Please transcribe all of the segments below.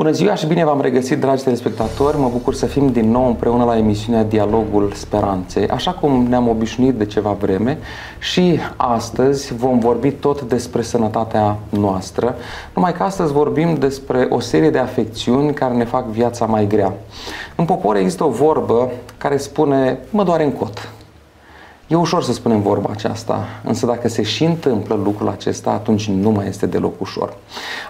Bună ziua și bine v-am regăsit, dragi telespectatori. Mă bucur să fim din nou împreună la emisiunea Dialogul Speranței. Așa cum ne-am obișnuit de ceva vreme și astăzi vom vorbi tot despre sănătatea noastră, numai că astăzi vorbim despre o serie de afecțiuni care ne fac viața mai grea. În popor există o vorbă care spune, mă doare în cot. E ușor să spunem vorba aceasta, însă dacă se și întâmplă lucrul acesta, atunci nu mai este deloc ușor.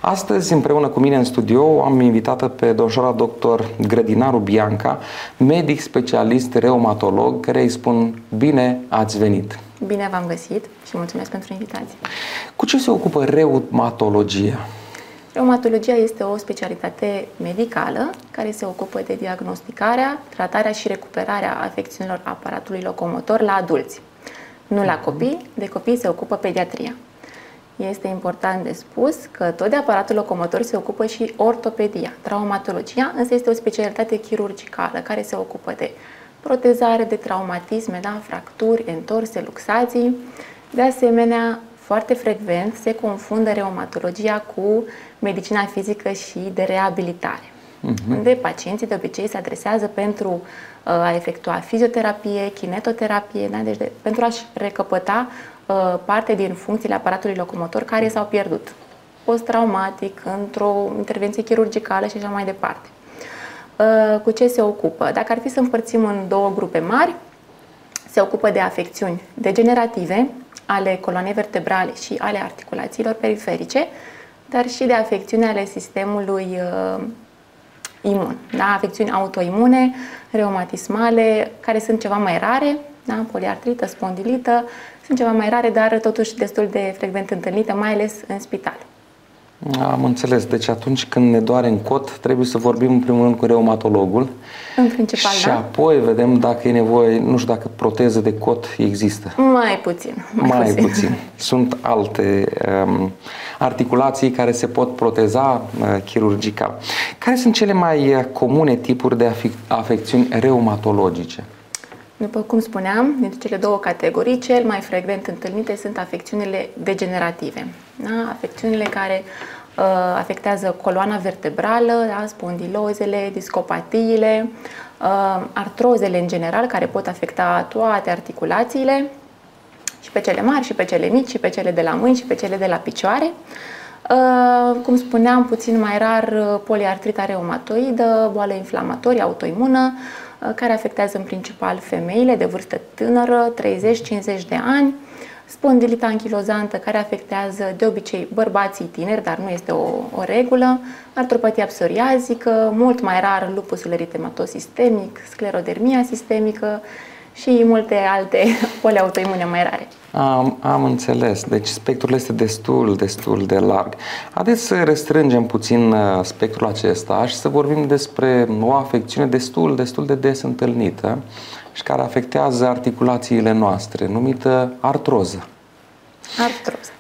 Astăzi, împreună cu mine în studio, am invitată pe doșora doctor Grădinaru Bianca, medic specialist reumatolog, care îi spun bine ați venit. Bine v-am găsit și mulțumesc pentru invitație. Cu ce se ocupă reumatologia? Reumatologia este o specialitate medicală care se ocupă de diagnosticarea, tratarea și recuperarea afecțiunilor aparatului locomotor la adulți. Nu la copii, de copii se ocupă pediatria. Este important de spus că tot de aparatul locomotor se ocupă și ortopedia. Traumatologia însă este o specialitate chirurgicală care se ocupă de protezare, de traumatisme, da, fracturi, întorse, luxații. De asemenea, foarte frecvent se confundă reumatologia cu medicina fizică și de reabilitare, uh-huh. unde pacienții de obicei se adresează pentru uh, a efectua fizioterapie, kinetoterapie, da? deci de, pentru a-și recăpăta uh, parte din funcțiile aparatului locomotor care s-au pierdut post-traumatic, într-o intervenție chirurgicală și așa mai departe. Uh, cu ce se ocupă? Dacă ar fi să împărțim în două grupe mari, se ocupă de afecțiuni degenerative, ale coloanei vertebrale și ale articulațiilor periferice, dar și de afecțiuni ale sistemului uh, imun. Da? Afecțiuni autoimune, reumatismale, care sunt ceva mai rare, da? poliartrită, spondilită, sunt ceva mai rare, dar totuși destul de frecvent întâlnite, mai ales în spital. Am înțeles. Deci atunci când ne doare în cot, trebuie să vorbim în primul rând cu reumatologul. În principal, și da. apoi vedem dacă e nevoie, nu știu dacă proteză de cot există. Mai puțin. Mai, mai puțin. puțin. Sunt alte um, articulații care se pot proteza uh, chirurgical. Care sunt cele mai uh, comune tipuri de afecțiuni reumatologice? După cum spuneam, dintre cele două categorii, cel mai frecvent întâlnite sunt afecțiunile degenerative. Da? Afecțiunile care uh, afectează coloana vertebrală, da? spondilozele, discopatiile, uh, artrozele în general, care pot afecta toate articulațiile, și pe cele mari, și pe cele mici, și pe cele de la mâini, și pe cele de la picioare. Uh, cum spuneam, puțin mai rar, uh, poliartrita reumatoidă, boală inflamatorie autoimună, Uh, care afectează în principal femeile de vârstă tânără, 30-50 de ani, spondilita anchilozantă care afectează de obicei bărbații tineri, dar nu este o, o regulă, artropatia psoriazică, mult mai rar lupusul eritematos sistemic, sclerodermia sistemică și multe alte boli autoimune mai rare. Am, am înțeles. Deci spectrul este destul, destul de larg. Haideți să restrângem puțin uh, spectrul acesta și să vorbim despre o afecțiune destul, destul de des întâlnită și care afectează articulațiile noastre, numită artroză. Artroză.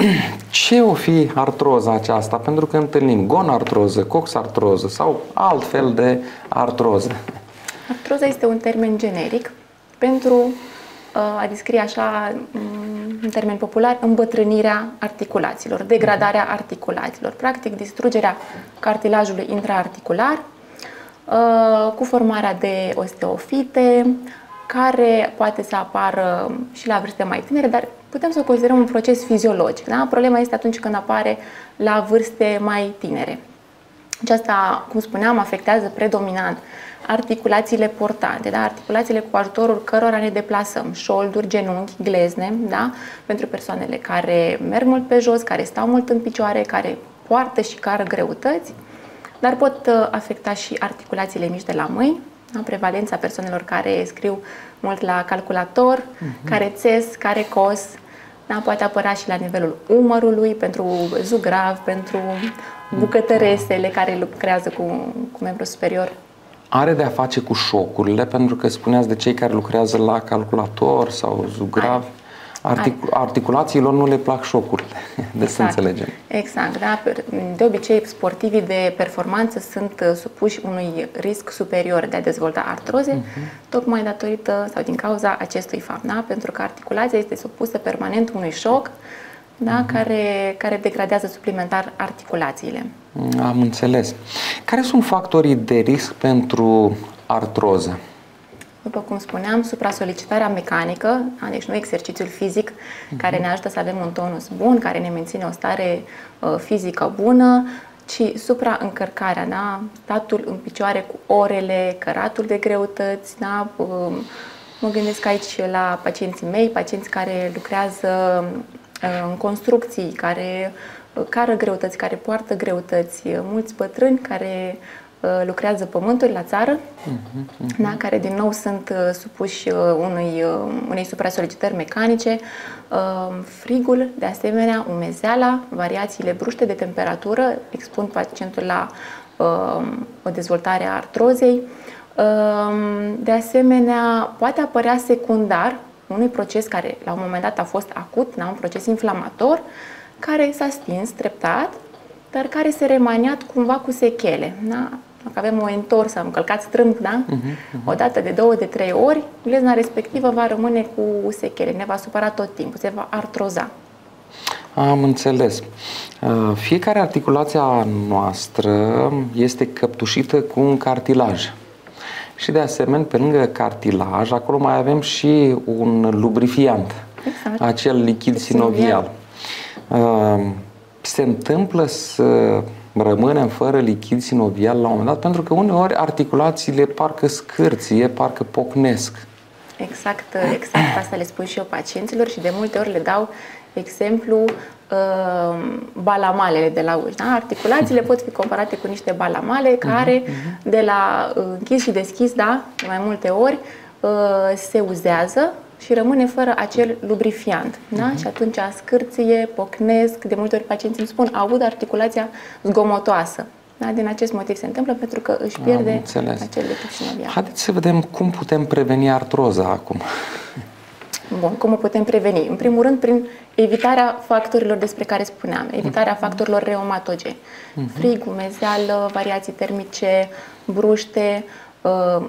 Ce o fi artroza aceasta? Pentru că întâlnim gonartroză, coxartroză sau alt fel de artroză. Artroza este un termen generic pentru a descrie așa, mm, în termen popular, îmbătrânirea articulațiilor, degradarea articulațiilor, practic distrugerea cartilajului intraarticular uh, cu formarea de osteofite, care poate să apară și la vârste mai tinere, dar putem să o considerăm un proces fiziologic. Da? Problema este atunci când apare la vârste mai tinere. Aceasta, cum spuneam, afectează predominant articulațiile portante, da? articulațiile cu ajutorul cărora ne deplasăm, șolduri, genunchi, glezne, da? pentru persoanele care merg mult pe jos, care stau mult în picioare, care poartă și cară greutăți, dar pot uh, afecta și articulațiile mici de la mâini, da? prevalența persoanelor care scriu mult la calculator, uh-huh. care țes, care cos, da? poate apărea și la nivelul umărului, pentru zugrav, pentru bucătăresele care lucrează cu, cu membrul superior are de a face cu șocurile, pentru că spuneați de cei care lucrează la calculator sau zugrav. Artic- articulațiilor nu le plac șocurile, de exact. să înțelegem. Exact, da. De obicei, sportivii de performanță sunt uh, supuși unui risc superior de a dezvolta artroze, uh-huh. tocmai datorită sau din cauza acestui fapt, da? pentru că articulația este supusă permanent unui șoc da? uh-huh. care, care degradează suplimentar articulațiile. Am înțeles. Care sunt factorii de risc pentru artroză? După cum spuneam, supra-solicitarea mecanică, deci nu exercițiul fizic uh-huh. care ne ajută să avem un tonus bun, care ne menține o stare uh, fizică bună, ci supraîncărcarea, da? statul în picioare cu orele, căratul de greutăți, da? Uh, mă gândesc aici la pacienții mei, pacienți care lucrează uh, în construcții, care uh, cară greutăți, care poartă greutăți, mulți bătrâni care Uh, lucrează pământuri la țară, uh-huh, uh-huh. Da, care din nou sunt uh, supuși uh, unui, unei supra-solicitări mecanice, frigul, de asemenea, umezeala, variațiile bruște de temperatură expun pacientul la o dezvoltare a artrozei. De asemenea, poate apărea secundar unui proces care la un moment dat a fost acut, da, un proces inflamator, care s-a stins treptat, dar care se remaniat cumva cu sechele. Da? Dacă avem o întorsă, am călcat strâmb, da? Uh-huh, uh-huh. O dată de două, de trei ori, glezna respectivă va rămâne cu sechele, ne va supăra tot timpul, se va artroza. Am înțeles. Uh, fiecare articulație a noastră este căptușită cu un cartilaj. Și de asemenea, pe lângă cartilaj, acolo mai avem și un lubrifiant, exact. acel lichid sinovial. Uh, se întâmplă să rămânem fără lichid sinovial la un moment dat, pentru că uneori articulațiile parcă scârție, parcă pocnesc. Exact, exact asta le spun și eu pacienților și de multe ori le dau exemplu uh, balamalele de la uși. Da? Articulațiile pot fi comparate cu niște balamale mhm, care uh-huh. de la uh, închis și deschis, da, de mai multe ori, uh, se uzează și rămâne fără acel lubrifiant. Da? Uh-huh. Și atunci scârție, pocnesc, de multe ori pacienții îmi spun, aud articulația zgomotoasă. Da? Din acest motiv se întâmplă pentru că își pierde acel lichid sinovial. Haideți să vedem cum putem preveni artroza acum. Bun, cum o putem preveni? În primul rând, prin evitarea factorilor despre care spuneam, evitarea uh-huh. factorilor reumatogeni. Uh-huh. Frig, umezeală, variații termice, bruște, Uh,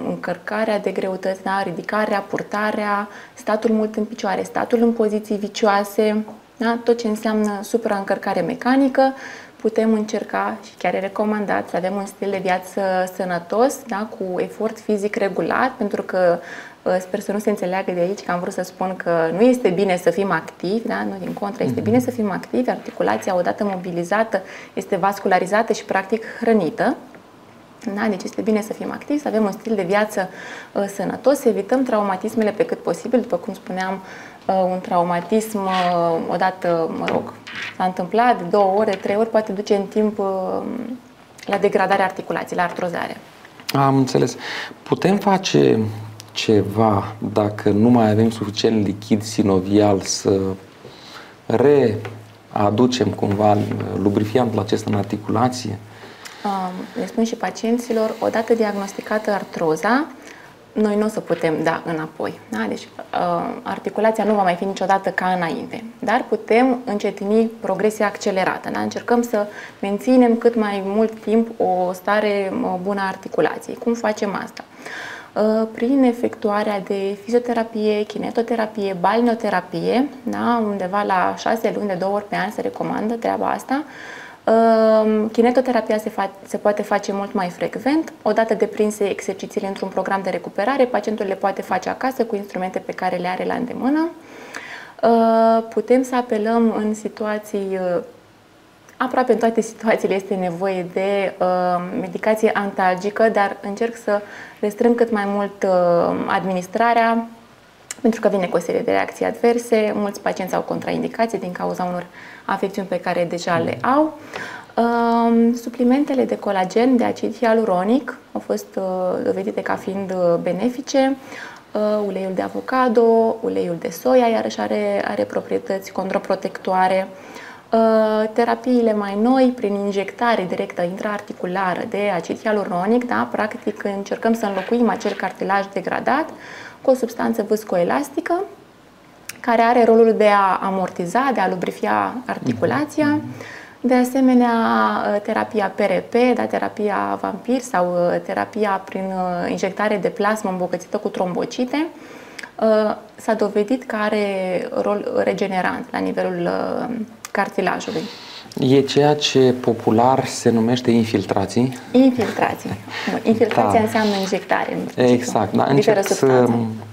încărcarea de greutăți, da? ridicarea, purtarea, statul mult în picioare, statul în poziții vicioase, da? tot ce înseamnă supraîncărcare mecanică, putem încerca și chiar e recomandat să avem un stil de viață sănătos, da? cu efort fizic regulat, pentru că uh, sper să nu se înțeleagă de aici că am vrut să spun că nu este bine să fim activi, da? nu din contră, este bine să fim activi, articulația odată mobilizată este vascularizată și practic hrănită, da? Deci este bine să fim activi, să avem un stil de viață uh, sănătos, să evităm traumatismele pe cât posibil. După cum spuneam, uh, un traumatism, uh, odată, mă rog, s-a întâmplat, de două ore, trei ori, poate duce în timp uh, la degradarea articulației, la artrozare. Am înțeles. Putem face ceva dacă nu mai avem suficient lichid sinovial să readucem cumva lubrifiant la acesta în articulație? Le spun și pacienților, odată diagnosticată artroza, noi nu o să putem da înapoi. Da? Deci uh, articulația nu va mai fi niciodată ca înainte, dar putem încetini progresia accelerată. Da? Încercăm să menținem cât mai mult timp o stare bună a articulației. Cum facem asta? Uh, prin efectuarea de fizioterapie, kinetoterapie, balneoterapie, da? undeva la șase luni de două ori pe an se recomandă treaba asta, Kinetoterapia se, fa- se poate face mult mai frecvent. Odată deprinse exercițiile într-un program de recuperare, pacientul le poate face acasă cu instrumente pe care le are la îndemână. Putem să apelăm în situații Aproape în toate situațiile este nevoie de uh, medicație antalgică, dar încerc să restrâng cât mai mult uh, administrarea, pentru că vine cu o serie de reacții adverse. Mulți pacienți au contraindicații din cauza unor afecțiuni pe care deja le au. Uh, suplimentele de colagen, de acid hialuronic, au fost uh, dovedite ca fiind uh, benefice. Uh, uleiul de avocado, uleiul de soia, iarăși are, are proprietăți condroprotectoare. Uh, terapiile mai noi, prin injectare directă intraarticulară de acid hialuronic, da, practic încercăm să înlocuim acel cartilaj degradat cu o substanță viscoelastică care are rolul de a amortiza, de a lubrifia articulația. De asemenea, terapia PRP, da, terapia vampir sau uh, terapia prin uh, injectare de plasmă îmbogățită cu trombocite, uh, s-a dovedit că are rol regenerant la nivelul cartilajului. E ceea ce popular se numește infiltrații. Infiltrații. Infiltrația da. înseamnă injectare. Exact, da. Încerc să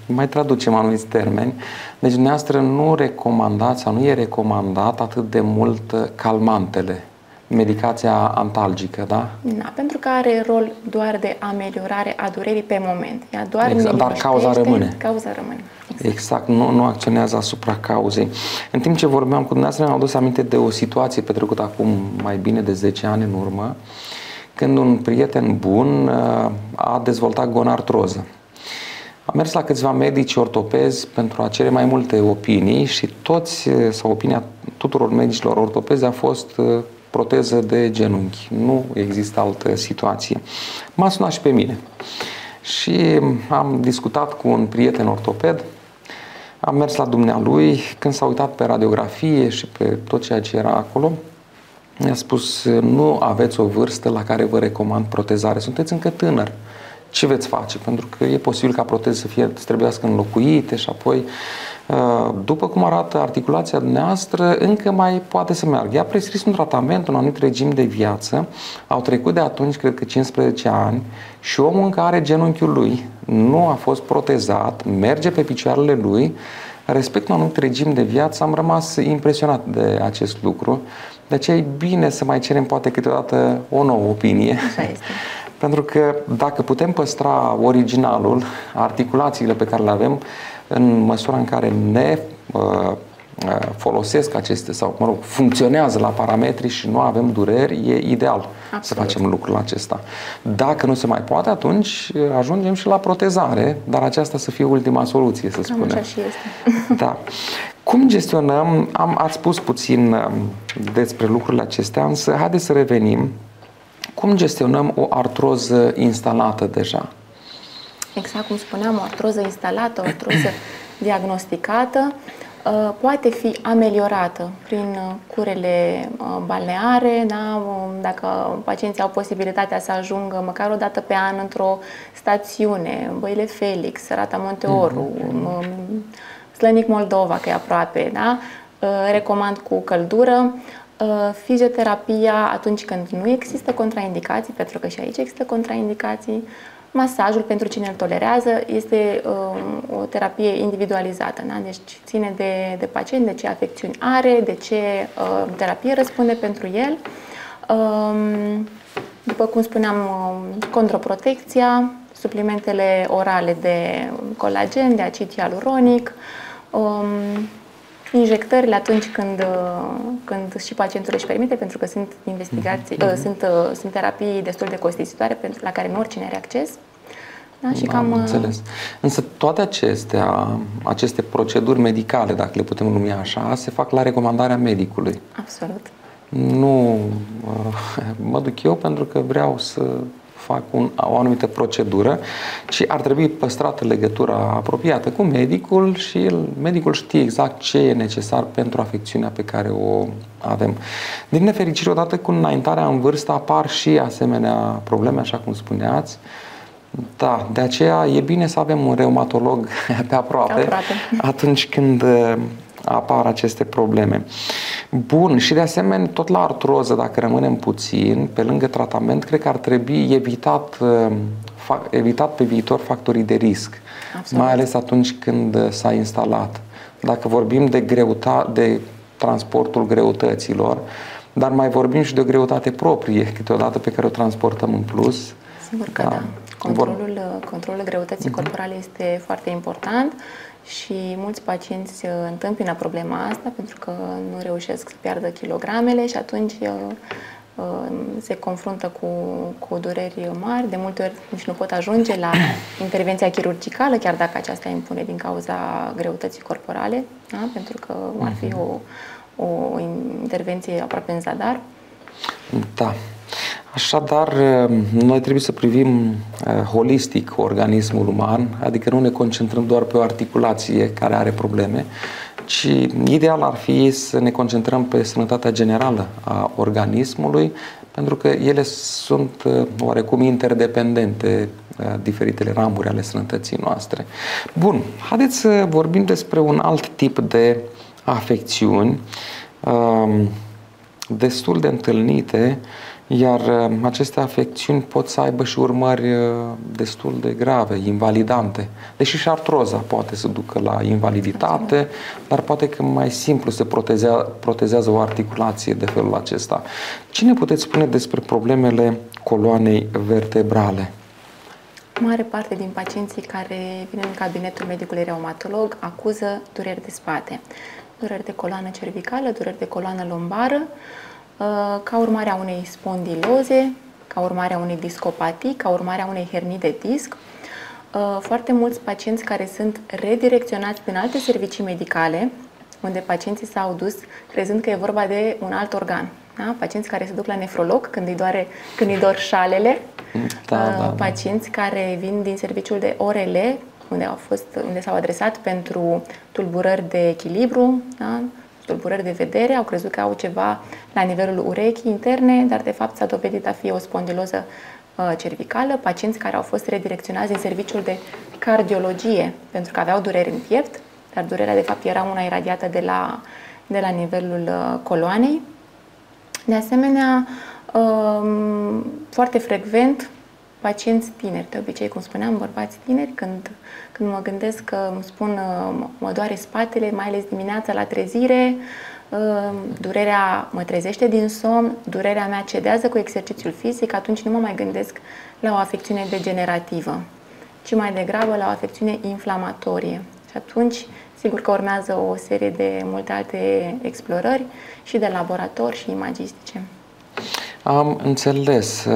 mai traducem anumiți termeni. Deci, dumneavoastră nu recomandați sau nu e recomandat atât de mult calmantele medicația antalgică, da? Da, pentru că are rol doar de ameliorare a durerii pe moment. Ea doar exact, dar cauza rămâne. Cauza rămâne. Exact, exact nu, nu acționează asupra cauzei. În timp ce vorbeam cu dumneavoastră, mi-am adus aminte de o situație petrecută acum mai bine de 10 ani în urmă, când un prieten bun uh, a dezvoltat gonartroză. Am mers la câțiva medici ortopezi pentru a cere mai multe opinii și toți, uh, sau opinia tuturor medicilor ortopezi a fost uh, proteză de genunchi. Nu există altă situație. M-a sunat și pe mine. Și am discutat cu un prieten ortoped, am mers la dumnealui, când s-a uitat pe radiografie și pe tot ceea ce era acolo, mi-a spus, nu aveți o vârstă la care vă recomand protezare, sunteți încă tânăr. Ce veți face? Pentru că e posibil ca proteze să fie, să trebuiască înlocuite și apoi Uh, după cum arată articulația noastră, încă mai poate să meargă. Ea a prescris un tratament, un anumit regim de viață. Au trecut de atunci, cred că 15 ani și omul încă are genunchiul lui, nu a fost protezat, merge pe picioarele lui, respect un anumit regim de viață, am rămas impresionat de acest lucru. De aceea e bine să mai cerem poate câteodată o nouă opinie. Așa este. Pentru că dacă putem păstra originalul, articulațiile pe care le avem, în măsura în care ne uh, uh, folosesc aceste sau, mă rog, funcționează la parametri și nu avem dureri, e ideal Absolut. să facem lucrul acesta. Dacă nu se mai poate, atunci ajungem și la protezare, dar aceasta să fie ultima soluție, să spunem. Așa și este. Da. Cum gestionăm, am, ați spus puțin um, despre lucrurile acestea, însă haideți să revenim. Cum gestionăm o artroză instalată deja? exact cum spuneam, o artroză instalată, o artroză diagnosticată, uh, poate fi ameliorată prin uh, curele uh, balneare, da? Um, dacă pacienții au posibilitatea să ajungă măcar o dată pe an într-o stațiune, Băile Felix, Rata Monteoru, uh-huh. Slănic Moldova, că e aproape, da? recomand cu căldură, fizioterapia atunci când nu există contraindicații, pentru că și aici există contraindicații, Masajul, pentru cine îl tolerează, este um, o terapie individualizată. Da? Deci ține de, de pacient, de ce afecțiuni are, de ce uh, terapie răspunde pentru el. Um, după cum spuneam, um, controprotecția, suplimentele orale de colagen, de acid hialuronic, um, injectările atunci când, uh, când și pacientul își permite, pentru că sunt investigații, mm-hmm. uh, sunt, uh, sunt terapii destul de costisitoare pentru la care nu oricine are acces. Da, și cam... Am uh, înțeles. Însă toate acestea, aceste proceduri medicale, dacă le putem numi așa, se fac la recomandarea medicului. Absolut. Nu uh, mă duc eu pentru că vreau să fac un, o anumită procedură, ci ar trebui păstrată legătura apropiată cu medicul și el, medicul știe exact ce e necesar pentru afecțiunea pe care o avem. Din nefericire, odată cu înaintarea în vârstă apar și asemenea probleme, așa cum spuneați, da, de aceea e bine să avem un reumatolog pe aproape, pe aproape. atunci când apar aceste probleme. Bun, și de asemenea, tot la artroză, dacă rămânem puțin, pe lângă tratament, cred că ar trebui evitat, uh, evitat pe viitor factorii de risc, Absolut. mai ales atunci când uh, s-a instalat. Dacă vorbim de, greutate, de transportul greutăților, dar mai vorbim și de o greutate proprie, câteodată pe care o transportăm în plus. Sigur că da. da. Controlul, controlul greutății uh-huh. corporale este foarte important și mulți pacienți uh, întâmpină problema asta pentru că nu reușesc să piardă kilogramele și atunci uh, uh, se confruntă cu, cu dureri mari, de multe ori nici nu pot ajunge la intervenția chirurgicală, chiar dacă aceasta impune din cauza greutății corporale, da? pentru că ar fi mhm. o, o intervenție aproape în zadar. Da. Așadar, noi trebuie să privim eh, holistic organismul uman, adică nu ne concentrăm doar pe o articulație care are probleme, ci ideal ar fi să ne concentrăm pe sănătatea generală a organismului, pentru că ele sunt eh, oarecum interdependente, eh, diferitele ramuri ale sănătății noastre. Bun, haideți să vorbim despre un alt tip de afecțiuni. destul de întâlnite, iar uh, aceste afecțiuni pot să aibă și urmări uh, destul de grave, invalidante. Deși și șartroza poate să ducă la invaliditate, dar poate că mai simplu se protezează, protezează o articulație de felul acesta. Ce ne puteți spune despre problemele coloanei vertebrale? Mare parte din pacienții care vin în cabinetul medicului reumatolog acuză dureri de spate, dureri de coloană cervicală, dureri de coloană lombară, uh, ca urmare a unei spondiloze, ca urmare a unei discopatii, ca urmare a unei hernii de disc. Uh, foarte mulți pacienți care sunt redirecționați din alte servicii medicale, unde pacienții s-au dus crezând că e vorba de un alt organ. Da? Pacienți care se duc la nefrolog când îi, doare, când îi dor șalele, da, uh, da, da. pacienți care vin din serviciul de orele, unde, au fost, unde s-au adresat pentru tulburări de echilibru, da? Tulburări de vedere, au crezut că au ceva la nivelul urechii interne, dar de fapt s-a dovedit a fi o spondiloză uh, cervicală, pacienți care au fost redirecționați în serviciul de cardiologie pentru că aveau dureri în piept, dar durerea de fapt era una iradiată de la, de la nivelul uh, coloanei. De asemenea, um, foarte frecvent pacienți tineri, de obicei, cum spuneam, bărbați tineri, când, când mă gândesc că îmi spun uh, mă doare spatele, mai ales dimineața la trezire, uh, durerea mă trezește din somn, durerea mea cedează cu exercițiul fizic, atunci nu mă mai gândesc la o afecțiune degenerativă, ci mai degrabă la o afecțiune inflamatorie. Și atunci, sigur că urmează o serie de multe alte explorări și de laborator și imagistice. Am înțeles.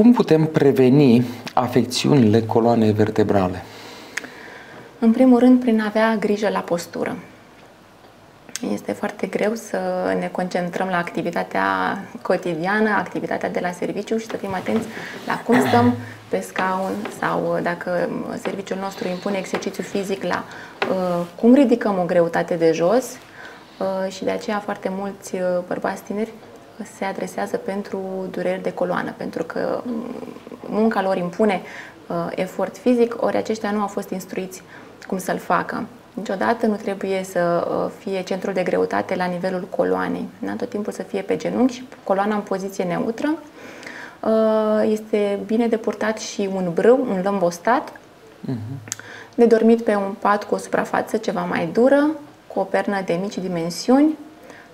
Cum putem preveni afecțiunile coloanei vertebrale? În primul rând, prin a avea grijă la postură. Este foarte greu să ne concentrăm la activitatea cotidiană, activitatea de la serviciu și să fim atenți la cum stăm pe scaun sau dacă serviciul nostru impune exercițiu fizic la uh, cum ridicăm o greutate de jos uh, și de aceea foarte mulți uh, bărbați tineri se adresează pentru dureri de coloană, pentru că munca lor impune uh, efort fizic, ori aceștia nu au fost instruiți cum să-l facă. Niciodată nu trebuie să uh, fie centrul de greutate la nivelul coloanei. Da? Tot timpul să fie pe genunchi și coloana în poziție neutră. Uh, este bine de purtat și un brâu, un lămbostat, uh-huh. de dormit pe un pat cu o suprafață ceva mai dură, cu o pernă de mici dimensiuni.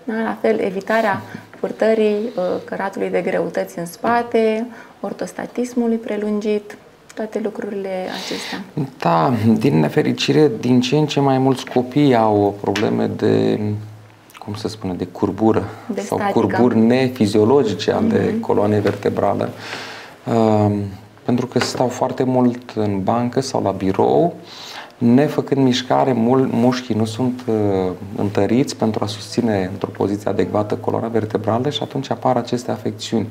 Da? La fel, evitarea purtării uh, căratului de greutăți în spate, ortostatismului prelungit, toate lucrurile acestea. Da, din nefericire, din ce în ce mai mulți copii au probleme de cum se spune, de curbură de sau statică. curburi nefiziologice ale mm-hmm. coloanei vertebrale. Uh, pentru că stau foarte mult în bancă sau la birou, nefăcând mișcare, mul, mușchii nu sunt uh, întăriți pentru a susține într-o poziție adecvată coloana vertebrală și atunci apar aceste afecțiuni.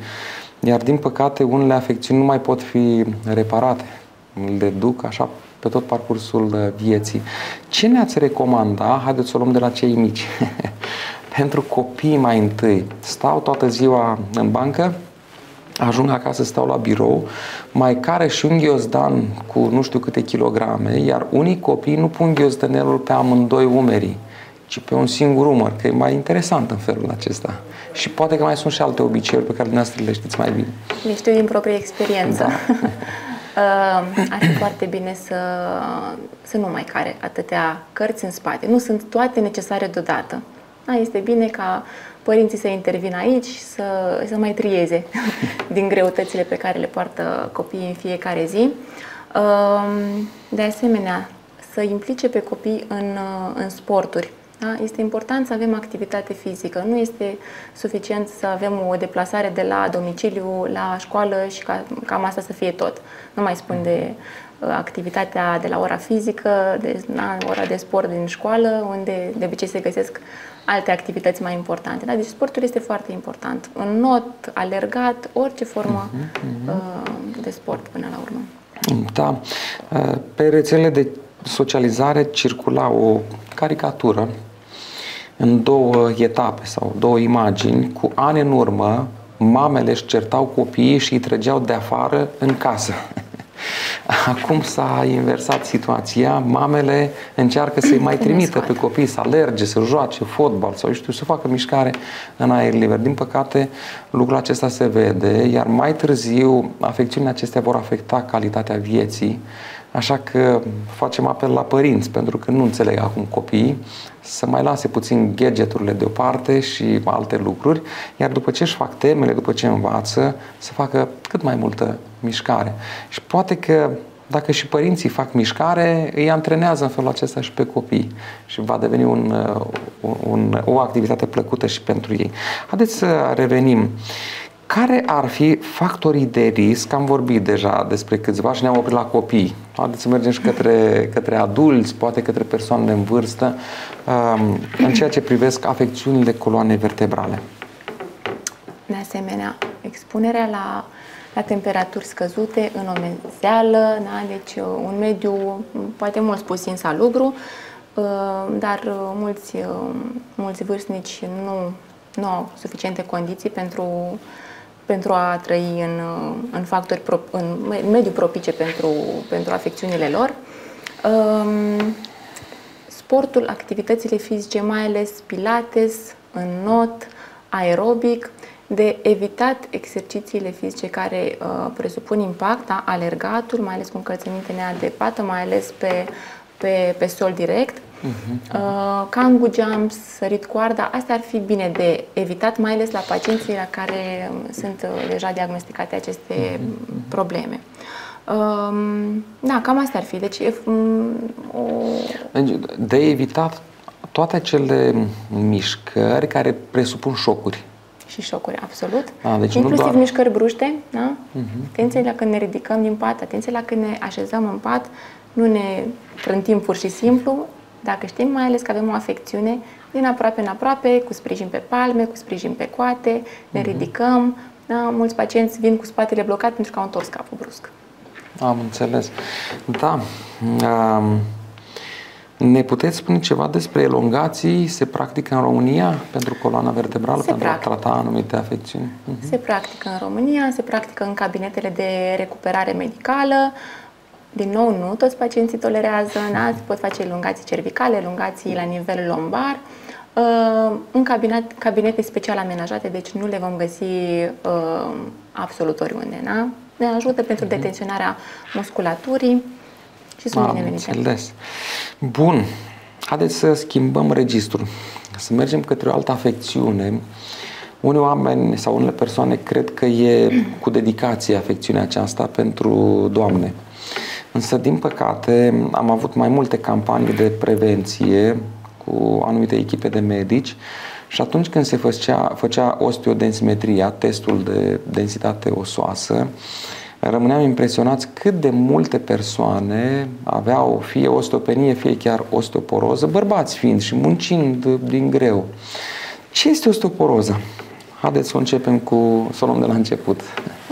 Iar din păcate, unele afecțiuni nu mai pot fi reparate. Le duc așa pe tot parcursul uh, vieții. Ce ne-ați recomanda? Haideți să o luăm de la cei mici. Pentru copii mai întâi. Stau toată ziua în bancă, ajung acasă, stau la birou, mai care și un ghiozdan cu nu știu câte kilograme, iar unii copii nu pun ghiozdanelul pe amândoi umerii, ci pe un singur umăr, că e mai interesant în felul acesta. Și poate că mai sunt și alte obiceiuri pe care dumneavoastră le știți mai bine. Le știu din proprie experiență. Da. Uh, ar fi foarte bine să, să nu mai care atâtea cărți în spate. Nu sunt toate necesare deodată. Da, este bine ca părinții să intervină aici, să, să mai trieze din greutățile pe care le poartă copiii în fiecare zi. Um, de asemenea, să implice pe copii în, uh, în sporturi. Da? Este important să avem activitate fizică. Nu este suficient să avem o deplasare de la domiciliu la școală și ca, cam asta să fie tot. Nu mai spun de uh, activitatea de la ora fizică, de na, ora de sport din școală, unde de obicei se găsesc alte activități mai importante. Da? Deci sportul este foarte important. Un not, alergat, orice formă uh-huh, uh-huh. de sport până la urmă. Da. Uh, pe rețele de socializare circula o caricatură în două etape sau două imagini. Cu ani în urmă, mamele își certau copiii și îi trăgeau de afară în casă. Acum s-a inversat situația, mamele încearcă să-i mai trimită pe copii să alerge, să joace fotbal sau știu, să facă mișcare în aer liber. Din păcate, lucrul acesta se vede, iar mai târziu afecțiunile acestea vor afecta calitatea vieții. Așa că facem apel la părinți, pentru că nu înțeleg acum copiii, să mai lase puțin gadgeturile deoparte și alte lucruri, iar după ce își fac temele, după ce învață, să facă cât mai multă mișcare. Și poate că dacă și părinții fac mișcare, îi antrenează în felul acesta și pe copii și va deveni un, un, o activitate plăcută și pentru ei. Haideți să revenim. Uh, care ar fi factorii de risc? Am vorbit deja despre câțiva și ne-am oprit la copii. Haideți să mergem și către, către adulți, poate către persoane în vârstă, um, în ceea ce privesc afecțiunile coloanei vertebrale. De asemenea, expunerea la, la temperaturi scăzute în o mezeală, da? deci uh, un mediu poate mult spus insalubru, uh, dar uh, mulți, mulți vârstnici nu, nu au suficiente condiții pentru pentru a trăi în, în factori, pro, în mediu propice pentru, pentru afecțiunile lor. Um, sportul, activitățile fizice, mai ales pilates, în not, aerobic, de evitat exercițiile fizice care uh, presupun impact, da? alergatul, mai ales cu încălțăminte neadecvată, mai ales pe, pe, pe sol direct, Uh-huh. Kangoo jumps, sărit coarda, astea ar fi bine de evitat, mai ales la pacienții la care sunt uh, deja diagnosticate aceste uh-huh. probleme. Um, da, cam asta ar fi. Deci, um, o... Deci, de evitat toate acele mișcări care presupun șocuri. Și șocuri, absolut. Da, deci Inclusiv nu doar... mișcări bruște, da? Uh-huh. Atenție la când ne ridicăm din pat, atenție la când ne așezăm în pat, nu ne trântim pur și simplu, dacă știm mai ales că avem o afecțiune din aproape în aproape, cu sprijin pe palme, cu sprijin pe coate, ne uh-huh. ridicăm. Da? Mulți pacienți vin cu spatele blocat pentru că au întors capul brusc. Am înțeles. Da. Um, ne puteți spune ceva despre elongații? Se practică în România pentru coloana vertebrală, se pentru practică. a trata anumite afecțiuni? Uh-huh. Se practică în România, se practică în cabinetele de recuperare medicală, din nou, nu toți pacienții tolerează, da? se pot face elongații cervicale, elongații la nivel lombar, uh, în cabinet, cabinete special amenajate, deci nu le vom găsi uh, absolut oriunde. Da? Ne ajută pentru mhm. detenționarea musculaturii și sunt binevenite. Înțeles. Bun. Haideți să schimbăm registrul, să mergem către o altă afecțiune. Unii oameni sau unele persoane cred că e cu dedicație afecțiunea aceasta pentru Doamne. Însă, din păcate, am avut mai multe campanii de prevenție cu anumite echipe de medici și atunci când se făcea, făcea osteodensimetria, testul de densitate osoasă, rămâneam impresionați cât de multe persoane aveau fie osteopenie, fie chiar osteoporoză, bărbați fiind și muncind din greu. Ce este osteoporoza? Haideți să începem cu, să o luăm de la început.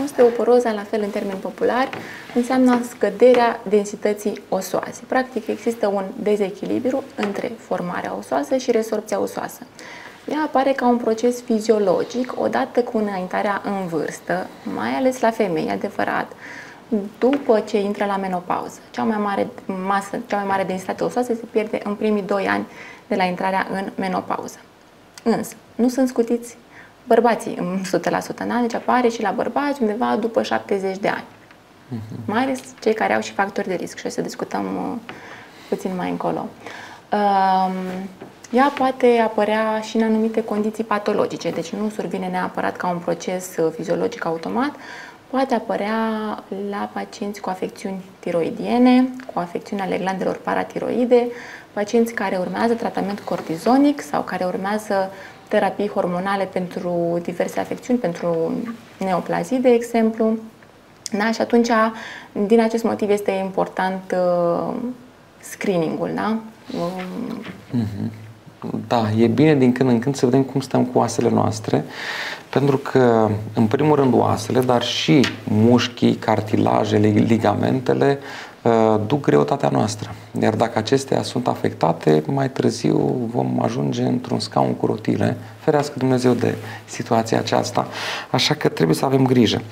Osteoporoza, la fel în termeni populari, înseamnă scăderea densității osoase. Practic există un dezechilibru între formarea osoasă și resorpția osoasă. Ea apare ca un proces fiziologic odată cu înaintarea în vârstă, mai ales la femei, adevărat, după ce intră la menopauză. Cea mai mare masă, cea mai mare densitate osoasă se pierde în primii 2 ani de la intrarea în menopauză. Însă, nu sunt scutiți bărbații în 100%, da? deci apare și la bărbați undeva după 70 de ani. Uh-huh. Mai ales cei care au și factori de risc și o să discutăm uh, puțin mai încolo. Uh, ea poate apărea și în anumite condiții patologice, deci nu survine neapărat ca un proces uh, fiziologic automat, poate apărea la pacienți cu afecțiuni tiroidiene, cu afecțiuni ale glandelor paratiroide, pacienți care urmează tratament cortizonic sau care urmează terapii hormonale pentru diverse afecțiuni, pentru neoplazii, de exemplu. Da? Și atunci, din acest motiv, este important uh, screening-ul. Da? Mm-hmm. Da, e bine din când în când să vedem cum stăm cu oasele noastre, pentru că, în primul rând, oasele, dar și mușchii, cartilajele, ligamentele Uh, duc greutatea noastră. Iar dacă acestea sunt afectate, mai târziu vom ajunge într-un scaun cu rotile. Ferească Dumnezeu de situația aceasta. Așa că trebuie să avem grijă.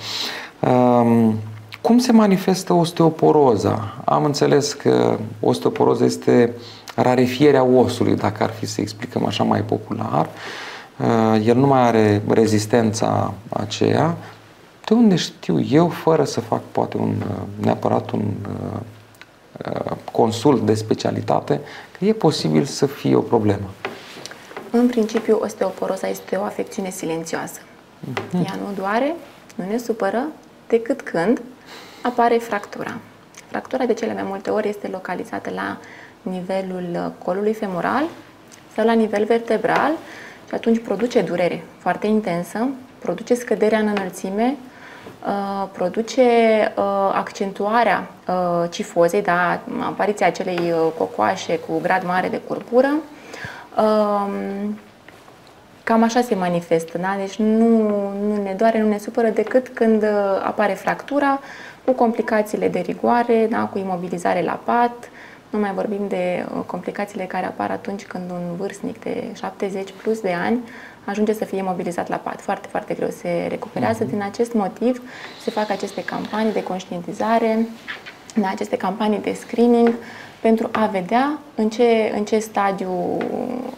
Um, Cum se manifestă osteoporoza? Am înțeles că osteoporoza este rarefierea osului, dacă ar fi să explicăm așa mai popular. Uh, el nu mai are rezistența aceea. De unde știu eu, fără să fac poate un, uh, neapărat un consult de specialitate, că e posibil să fie o problemă? În principiu, osteoporoza este o afecțiune silențioasă. Mm-hmm. Ea nu doare, nu ne supără, decât când apare fractura. Fractura de cele mai multe ori este localizată la nivelul colului femoral sau la nivel vertebral și atunci produce durere foarte intensă, produce scăderea în înălțime, uh, produce uh, accentuarea uh, cifozei, da, apariția acelei cocoașe cu grad mare de curpură, um, Cam așa se manifestă, da? Deci nu, nu ne doare, nu ne supără decât când apare fractura, cu complicațiile de rigoare, da? cu imobilizare la pat, nu mai vorbim de uh, complicațiile care apar atunci când un vârstnic de 70 plus de ani ajunge să fie imobilizat la pat. Foarte, foarte greu se recuperează. Uh-huh. Din acest motiv se fac aceste campanii de conștientizare, da, aceste campanii de screening pentru a vedea în ce, în ce stadiu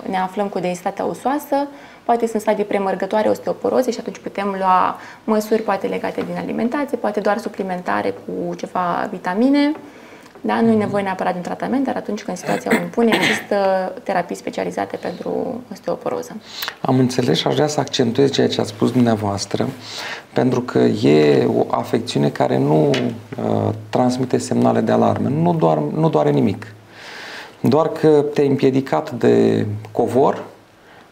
ne aflăm cu densitatea osoasă, poate sunt stadii premergătoare osteoporoze și atunci putem lua măsuri poate legate din alimentație, poate doar suplimentare cu ceva vitamine. Da? Nu e nevoie neapărat de un tratament, dar atunci când situația o impune, există terapii specializate pentru osteoporoză. Am înțeles și aș vrea să accentuez ceea ce ați spus dumneavoastră, pentru că e o afecțiune care nu uh, transmite semnale de alarmă, nu, doar, nu doare nimic. Doar că te-ai împiedicat de covor,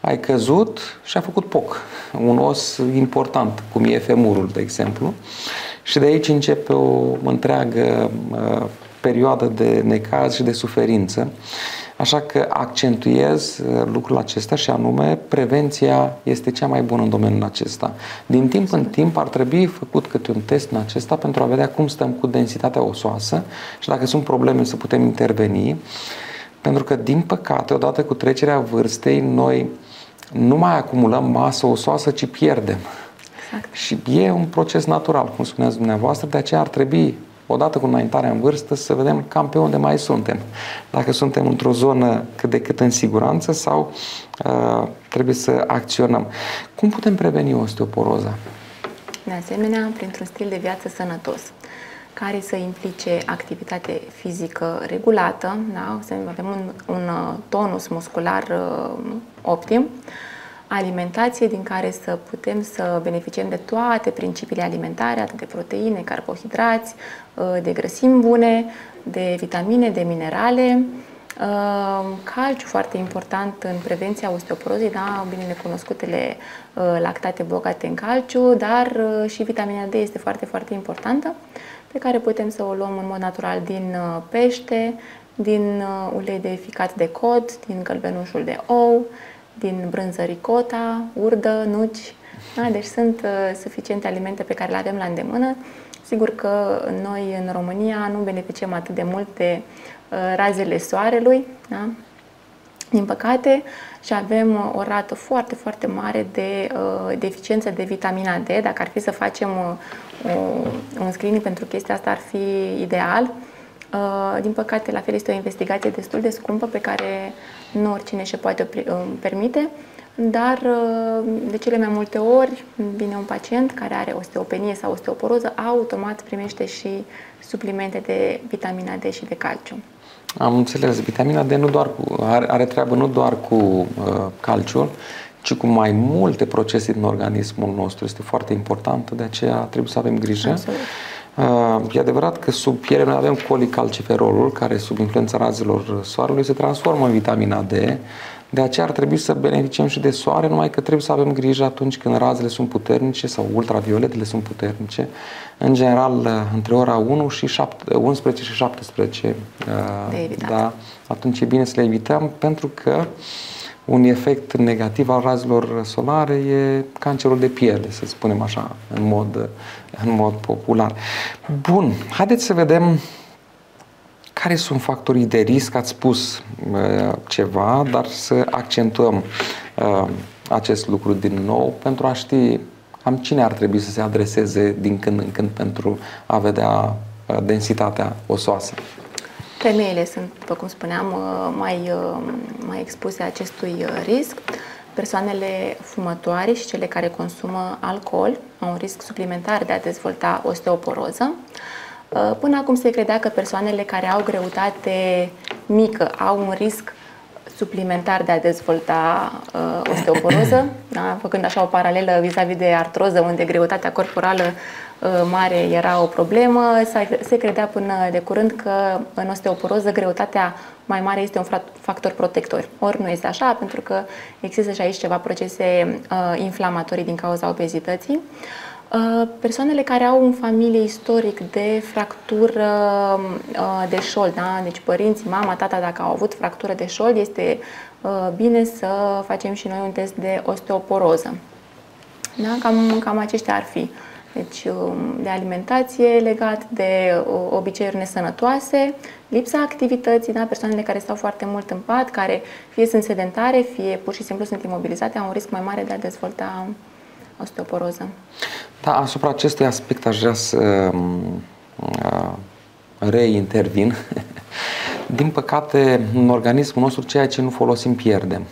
ai căzut și ai făcut poc. Un os important, cum e femurul, de exemplu. Și de aici începe o întreagă uh, perioadă de necaz și de suferință. Așa că accentuez uh, lucrul acesta și anume prevenția este cea mai bună în domeniul acesta. Din timp în timp ar trebui făcut câte un test în acesta pentru a vedea cum stăm cu densitatea osoasă și dacă sunt probleme să putem interveni. Pentru că, din păcate, odată cu trecerea vârstei, noi nu mai acumulăm masă osoasă, ci pierdem. Exact. Și e un proces natural, cum spuneați dumneavoastră, de aceea ar trebui, odată cu înaintarea în vârstă, să vedem cam pe unde mai suntem. Dacă suntem într-o zonă cât de cât în siguranță sau uh, trebuie să acționăm. Cum putem preveni osteoporoza? De asemenea, printr-un stil de viață sănătos care să implice activitate fizică regulată, da? să avem un, un uh, tonus muscular uh, optim, alimentație din care să putem să beneficiem de toate principiile alimentare, atât de proteine, carbohidrați, uh, de grăsimi bune, de vitamine, de minerale, calciu foarte important în prevenția osteoporozei, da, bine cunoscutele lactate bogate în calciu, dar și vitamina D este foarte, foarte importantă pe care putem să o luăm în mod natural din uh, pește, din uh, ulei de ficat de cod, din gălbenușul de ou, din brânză ricota, urdă, nuci. Da? Deci sunt uh, suficiente alimente pe care le avem la îndemână. Sigur că noi în România nu beneficiem atât de mult de razele soarelui, da? din păcate, și avem o rată foarte, foarte mare de uh, deficiență de vitamina D. Dacă ar fi să facem uh, un screening pentru chestia asta, ar fi ideal. Uh, din păcate, la fel este o investigație destul de scumpă pe care nu oricine și poate uh, permite, dar uh, de cele mai multe ori vine un pacient care are osteopenie sau osteoporoză, automat primește și suplimente de vitamina D și de calciu. Am înțeles. Vitamina D nu doar cu, are, are treabă nu doar cu uh, calciul, ci cu mai multe procese din organismul nostru. Este foarte importantă, de aceea trebuie să avem grijă. Absolut. Uh, e adevărat că sub piele noi avem colicalciferolul, care sub influența razelor soarelui se transformă în vitamina D, de aceea ar trebui să beneficiem și de soare, numai că trebuie să avem grijă atunci când razele sunt puternice sau ultravioletele sunt puternice. În general, între ora 1 și 7, 11 și 17, uh, da, atunci e bine să le evităm pentru că un efect negativ al razelor solare e cancerul de piele, să spunem așa, în mod, în mod popular. Bun, haideți să vedem care sunt factorii de risc? Ați spus uh, ceva, dar să accentuăm uh, acest lucru din nou pentru a ști Cam cine ar trebui să se adreseze din când în când pentru a vedea uh, densitatea osoasă? Femeile sunt, după cum spuneam, uh, mai, uh, mai expuse acestui risc. Persoanele fumătoare și cele care consumă alcool au un risc suplimentar de a dezvolta osteoporoză. Până acum se credea că persoanele care au greutate mică au un risc suplimentar de a dezvolta uh, osteoporoză, da? făcând așa o paralelă vis-a-vis de artroză, unde greutatea corporală uh, mare era o problemă, se credea până de curând că în osteoporoză greutatea mai mare este un factor protector. Ori nu este așa, pentru că există și aici ceva procese uh, inflamatorii din cauza obezității. Uh, Uh, persoanele care au în familie istoric de fractură uh, de șold, da? deci părinții, mama, tata, dacă au avut fractură de șold, este uh, bine să facem și noi un test de osteoporoză. Da? Cam, cam aceștia ar fi. Deci um, de alimentație legat de obiceiuri nesănătoase, lipsa activității, da? persoanele care stau foarte mult în pat, care fie sunt sedentare, fie pur și simplu sunt imobilizate, au un risc mai mare de a dezvolta osteoporoză. Da, asupra acestui aspect aș vrea să uh, reintervin. Din păcate, în organismul nostru ceea ce nu folosim pierdem.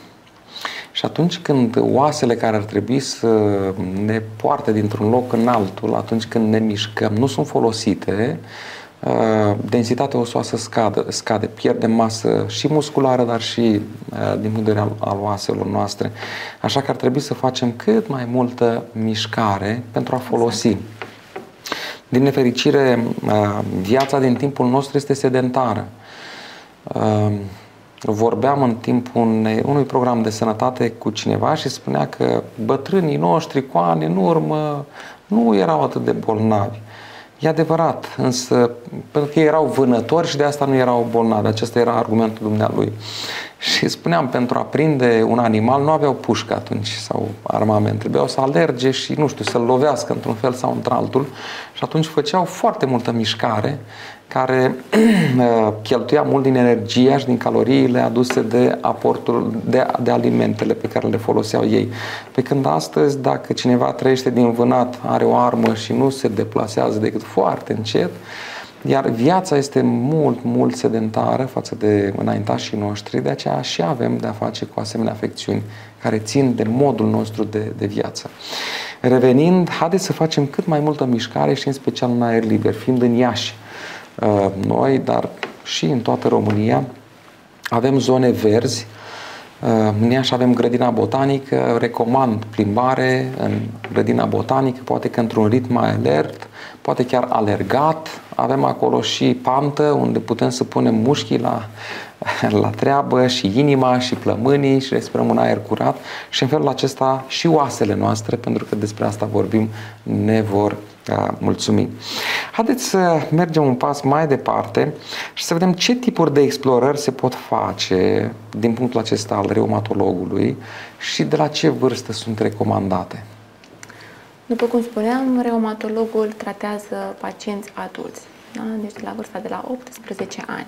Și atunci când oasele care ar trebui să ne poarte dintr-un loc în altul, atunci când ne mișcăm, nu sunt folosite, Uh, densitatea osoasă scade, scade, pierde masă și musculară, dar și uh, din punct de vedere al, al oaselor noastre. Așa că ar trebui să facem cât mai multă mișcare pentru a folosi. Din nefericire, uh, viața din timpul nostru este sedentară. Vorbeam în timpul unei, unui program de sănătate cu cineva și spunea că bătrânii noștri cu ani în urmă nu erau atât de bolnavi. E adevărat, însă pentru că erau vânători și de asta nu erau bolnavi. Acesta era argumentul dumnealui. Și spuneam, pentru a prinde un animal nu aveau pușcă atunci sau armament. Trebuiau să alerge și, nu știu, să-l lovească într-un fel sau într-altul. Și atunci făceau foarte multă mișcare care uh, cheltuia mult din energia și din caloriile aduse de aportul de, de alimentele pe care le foloseau ei. Pe când astăzi, dacă cineva trăiește din vânat, are o armă și nu se deplasează decât foarte încet, iar viața este mult, mult sedentară față de înaintașii noștri, de aceea și avem de-a face cu asemenea afecțiuni care țin de modul nostru de, de viață. Revenind, haideți să facem cât mai multă mișcare și în special în aer liber, fiind în Iași. Uh, noi, dar și în toată România, avem zone verzi. Uh, în Iași avem grădina botanică, recomand plimbare în grădina botanică, poate că într-un ritm mai alert, poate chiar alergat. Avem acolo și pantă unde putem să punem mușchii la, la treabă și inima și plămânii și respirăm un aer curat și în felul acesta și oasele noastre, pentru că despre asta vorbim, ne vor mulțumi. Haideți să mergem un pas mai departe și să vedem ce tipuri de explorări se pot face din punctul acesta al reumatologului și de la ce vârstă sunt recomandate. După cum spuneam, reumatologul tratează pacienți adulți, da? deci de la vârsta de la 18 ani.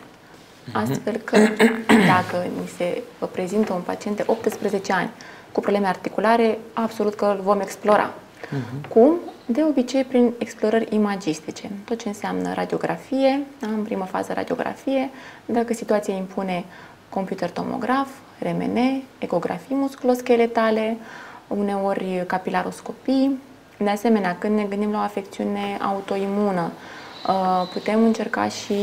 Mhm. Astfel că dacă mi se prezintă un pacient de 18 ani cu probleme articulare, absolut că îl vom explora. Uh-huh. Cum? De obicei prin explorări imagistice, tot ce înseamnă radiografie, da? în primă fază radiografie, dacă situația impune computer tomograf, RMN, ecografii musculoscheletale, uneori capilaroscopii. De asemenea, când ne gândim la o afecțiune autoimună, uh, putem încerca și,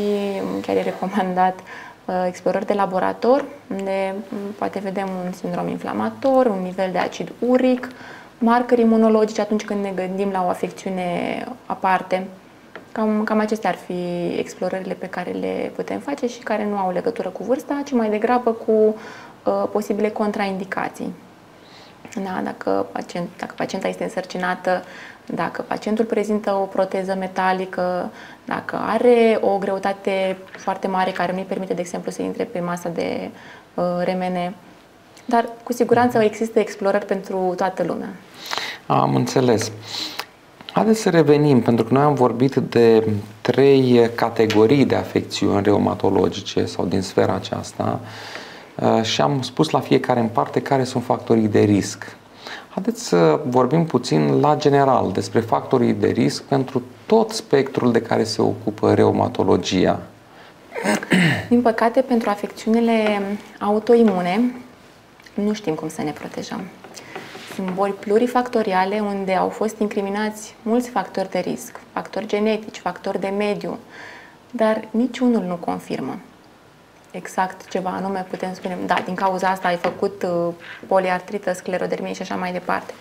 chiar e recomandat, uh, explorări de laborator, unde poate vedem un sindrom inflamator, un nivel de acid uric, marcări imunologici atunci când ne gândim la o afecțiune aparte. Cam, cam acestea ar fi explorările pe care le putem face și care nu au legătură cu vârsta, ci mai degrabă cu uh, posibile contraindicații. Da, dacă, pacient, dacă pacienta este însărcinată, dacă pacientul prezintă o proteză metalică, dacă are o greutate foarte mare care nu-i permite, de exemplu, să intre pe masa de uh, remene, dar cu siguranță există explorări pentru toată lumea. Am înțeles. Haideți să revenim, pentru că noi am vorbit de trei categorii de afecțiuni reumatologice sau din sfera aceasta uh, și am spus la fiecare în parte care sunt factorii de risc. Haideți să vorbim puțin la general despre factorii de risc pentru tot spectrul de care se ocupă reumatologia. Din păcate, pentru afecțiunile autoimune, nu știm cum să ne protejăm. Sunt boli plurifactoriale unde au fost incriminați mulți factori de risc, factori genetici, factori de mediu, dar niciunul nu confirmă exact ceva anume putem spune, da, din cauza asta ai făcut uh, poliartrită, sclerodermie și așa mai departe.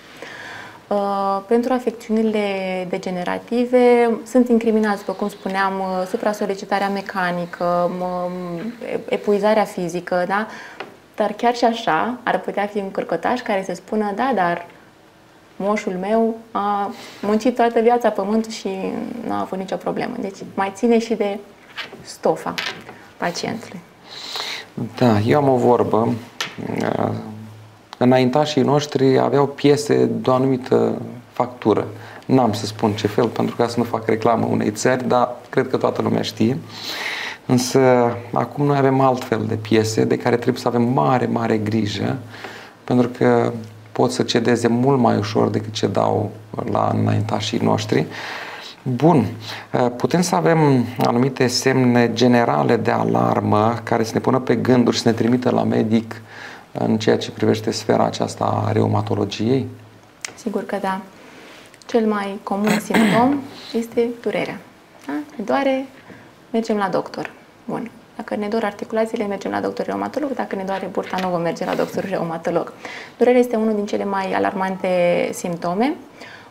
Uh, pentru afecțiunile degenerative sunt incriminați, după cum spuneam, uh, supra-solicitarea mecanică, uh, epuizarea fizică, da? Dar chiar și așa ar putea fi un cărcotaș care să spună, da, dar moșul meu a muncit toată viața pământul și nu a avut nicio problemă. Deci mai ține și de stofa pacientului. Da, eu am o vorbă. Înaintașii noștri aveau piese de o anumită factură. N-am să spun ce fel, pentru ca să nu fac reclamă unei țări, dar cred că toată lumea știe. Însă acum noi avem altfel de piese de care trebuie să avem mare, mare grijă, pentru că pot să cedeze mult mai ușor decât ce dau la înaintașii noștri. Bun. Putem să avem anumite semne generale de alarmă care să ne pună pe gânduri și să ne trimită la medic în ceea ce privește sfera aceasta a reumatologiei? Sigur că da. Cel mai comun simptom este durerea. Da? Ne doare, mergem la doctor. Bun. Dacă ne dor articulațiile, mergem la doctor reumatolog. Dacă ne doare burta, nu vom merge la doctor reumatolog. Durerea este unul din cele mai alarmante simptome.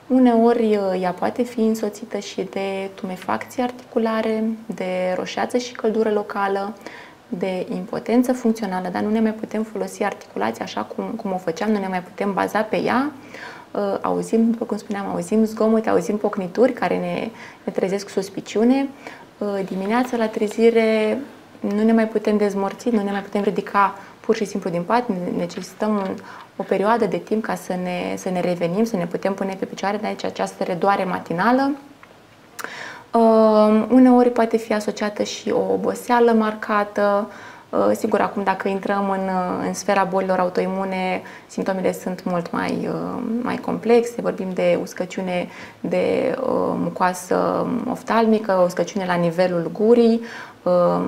Uneori ea poate fi însoțită și de tumefacție articulare, de roșeață și căldură locală, de impotență funcțională, dar nu ne mai putem folosi articulația așa cum, cum o făceam, nu ne mai putem baza pe ea. Auzim, după cum spuneam, auzim zgomote, auzim pocnituri care ne, ne trezesc suspiciune. Dimineața la trezire nu ne mai putem dezmorți, nu ne mai putem ridica pur și simplu din pat, necesităm un, o perioadă de timp ca să ne, să ne revenim, să ne putem pune pe picioare, de aici această redoare matinală. Uh, uneori poate fi asociată și o oboseală marcată, uh, Sigur, acum dacă intrăm în, în sfera bolilor autoimune, simptomele sunt mult mai, uh, mai complexe. Vorbim de uscăciune de uh, mucoasă oftalmică, uscăciune la nivelul gurii, uh,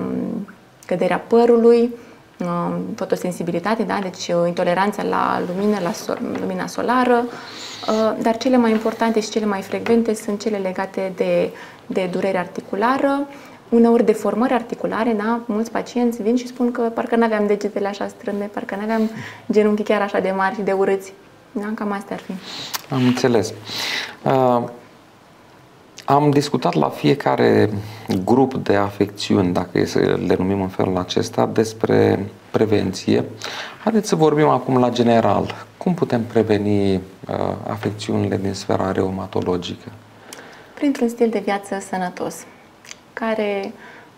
căderea părului, uh, fotosensibilitate, da? deci uh, intoleranța la lumină, la sol, lumina solară, uh, dar cele mai importante și cele mai frecvente sunt cele legate de, de durere articulară, uneori deformări articulare, da? mulți pacienți vin și spun că parcă nu aveam degetele așa strâmbe, parcă nu aveam genunchii chiar așa de mari și de urâți. Da? Cam astea ar fi. Am înțeles. Uh, am discutat la fiecare grup de afecțiuni, dacă e să le numim în felul acesta, despre prevenție. Haideți să vorbim acum la general. Cum putem preveni uh, afecțiunile din sfera reumatologică? Printr-un stil de viață sănătos, care,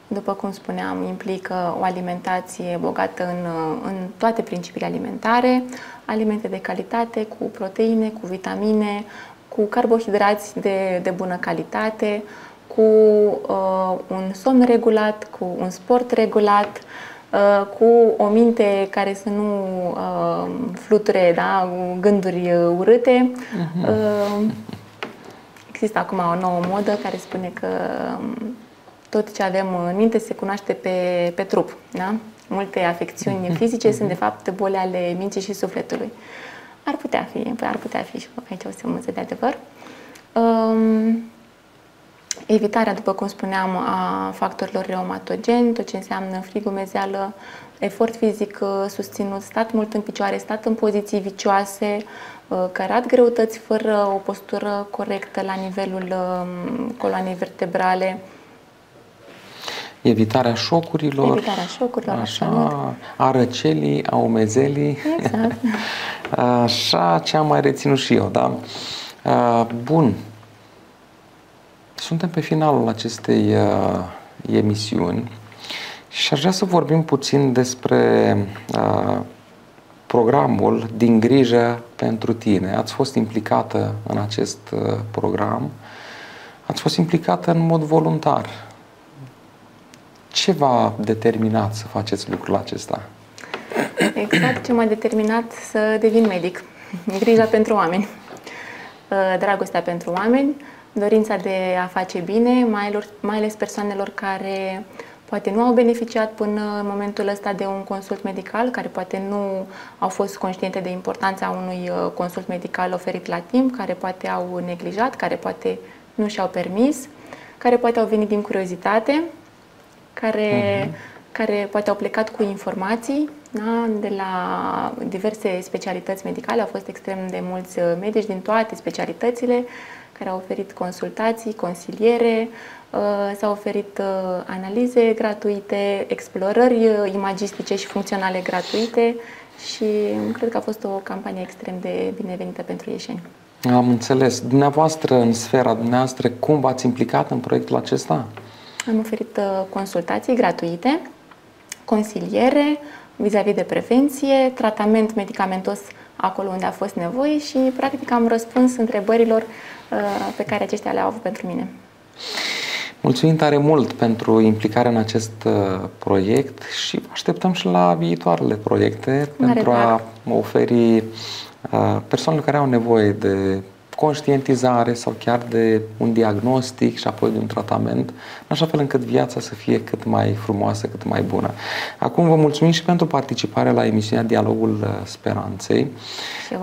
după cum spuneam, implică o alimentație bogată în, în toate principiile alimentare, alimente de calitate, cu proteine, cu vitamine, cu carbohidrați de, de bună calitate, cu uh, un somn regulat, cu un sport regulat, uh, cu o minte care să nu uh, fluture da, gânduri urâte. Uh-huh. Uh, există acum o nouă modă care spune că um, tot ce avem în minte se cunoaște pe, pe trup. Da? Multe afecțiuni fizice sunt de fapt boli ale minții și sufletului. Ar putea fi, ar putea fi și aici o semnăță de adevăr. Um, evitarea, după cum spuneam, a factorilor reumatogeni, tot ce înseamnă frigumezeală, efort fizic uh, susținut, stat mult în picioare, stat în poziții vicioase, uh, cărat greutăți fără o postură corectă la nivelul um, coloanei vertebrale, evitarea șocurilor, evitarea șocurilor așa, a răcelii, a umezelii. Exact. așa ce am mai reținut și eu, da? Bun. Suntem pe finalul acestei uh, emisiuni și aș vrea să vorbim puțin despre uh, programul Din grijă pentru tine. Ați fost implicată în acest uh, program, ați fost implicată în mod voluntar. Ce v-a determinat să faceți lucrul acesta? Exact ce m-a determinat să devin medic. Grija pentru oameni. Uh, dragostea pentru oameni, dorința de a face bine, mai ales persoanelor care poate nu au beneficiat până în momentul ăsta de un consult medical, care poate nu au fost conștiente de importanța unui uh, consult medical oferit la timp, care poate au neglijat, care poate nu și-au permis, care poate au venit din curiozitate, care, uh-huh. care poate au plecat cu informații da? de la diverse specialități medicale. Au fost extrem de mulți uh, medici din toate specialitățile care au oferit consultații, consiliere, uh, s-au oferit uh, analize gratuite, explorări imagistice și funcționale gratuite și cred că a fost o campanie extrem de binevenită pentru ieșeni. Am înțeles. Dumneavoastră, în sfera dumneavoastră, cum v-ați implicat în proiectul acesta? Am oferit consultații gratuite, consiliere, vis-a-vis de prevenție, tratament medicamentos acolo unde a fost nevoie și, practic, am răspuns întrebărilor uh, pe care aceștia le-au avut pentru mine. Mulțumim tare mult pentru implicarea în acest uh, proiect și așteptăm și la viitoarele proiecte Mare pentru a oferi uh, persoanelor care au nevoie de conștientizare sau chiar de un diagnostic și apoi de un tratament, în așa fel încât viața să fie cât mai frumoasă, cât mai bună. Acum vă mulțumim și pentru participarea la emisiunea Dialogul uh, Speranței.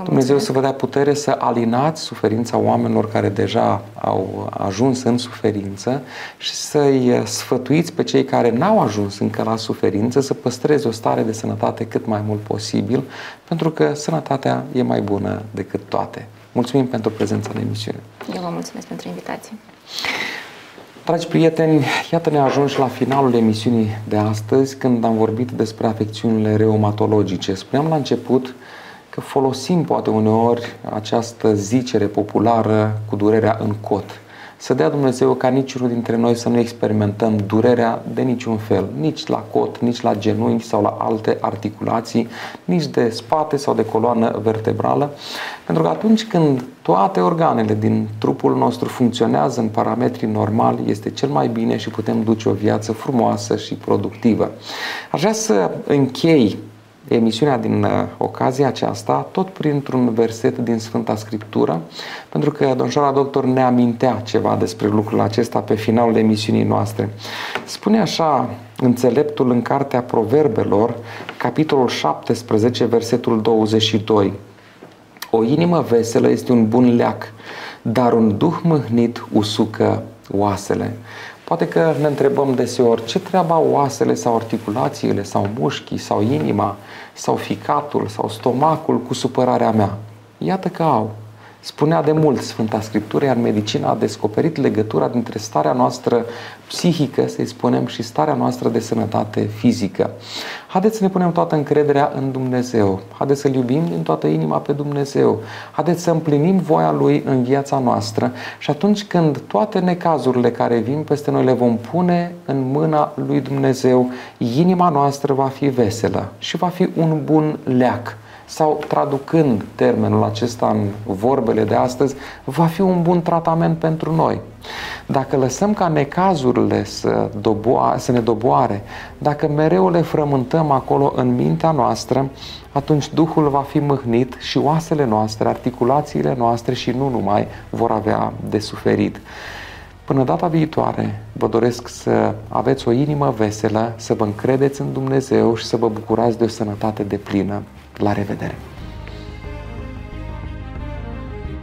Dumnezeu să vă dea putere să alinați suferința oamenilor care deja au ajuns în suferință și să-i uh, sfătuiți pe cei care n-au ajuns încă la suferință să păstreze o stare de sănătate cât mai mult posibil, pentru că sănătatea e mai bună decât toate. Mulțumim pentru prezența în emisiune. Eu vă mulțumesc pentru invitație. Dragi prieteni, iată ne ajuns la finalul emisiunii de astăzi când am vorbit despre afecțiunile reumatologice. Spuneam la început că folosim poate uneori această zicere populară cu durerea în cot. Să dea Dumnezeu ca niciunul dintre noi să nu experimentăm durerea de niciun fel, nici la cot, nici la genunchi sau la alte articulații, nici de spate sau de coloană vertebrală, pentru că atunci când toate organele din trupul nostru funcționează în parametri normali, este cel mai bine și putem duce o viață frumoasă și productivă. Aș vrea să închei emisiunea din uh, ocazia aceasta, tot printr-un verset din Sfânta Scriptură, pentru că domnșoara doctor ne amintea ceva despre lucrul acesta pe finalul emisiunii noastre. Spune așa înțeleptul în Cartea Proverbelor, capitolul 17, versetul 22. O inimă veselă este un bun leac, dar un duh mâhnit usucă oasele. Poate că ne întrebăm deseori ce treaba oasele sau articulațiile sau mușchii sau inima sau ficatul sau stomacul cu supărarea mea. Iată că au. Spunea de mult Sfânta Scriptură, iar medicina a descoperit legătura dintre starea noastră psihică, să-i spunem, și starea noastră de sănătate fizică. Haideți să ne punem toată încrederea în Dumnezeu. Haideți să-L iubim din toată inima pe Dumnezeu. Haideți să împlinim voia Lui în viața noastră și atunci când toate necazurile care vin peste noi le vom pune în mâna Lui Dumnezeu, inima noastră va fi veselă și va fi un bun leac sau traducând termenul acesta în vorbele de astăzi, va fi un bun tratament pentru noi. Dacă lăsăm ca necazurile să, doboa, să ne doboare, dacă mereu le frământăm acolo în mintea noastră, atunci Duhul va fi mâhnit și oasele noastre, articulațiile noastre și nu numai vor avea de suferit. Până data viitoare, vă doresc să aveți o inimă veselă, să vă încredeți în Dumnezeu și să vă bucurați de o sănătate de plină. La revedere!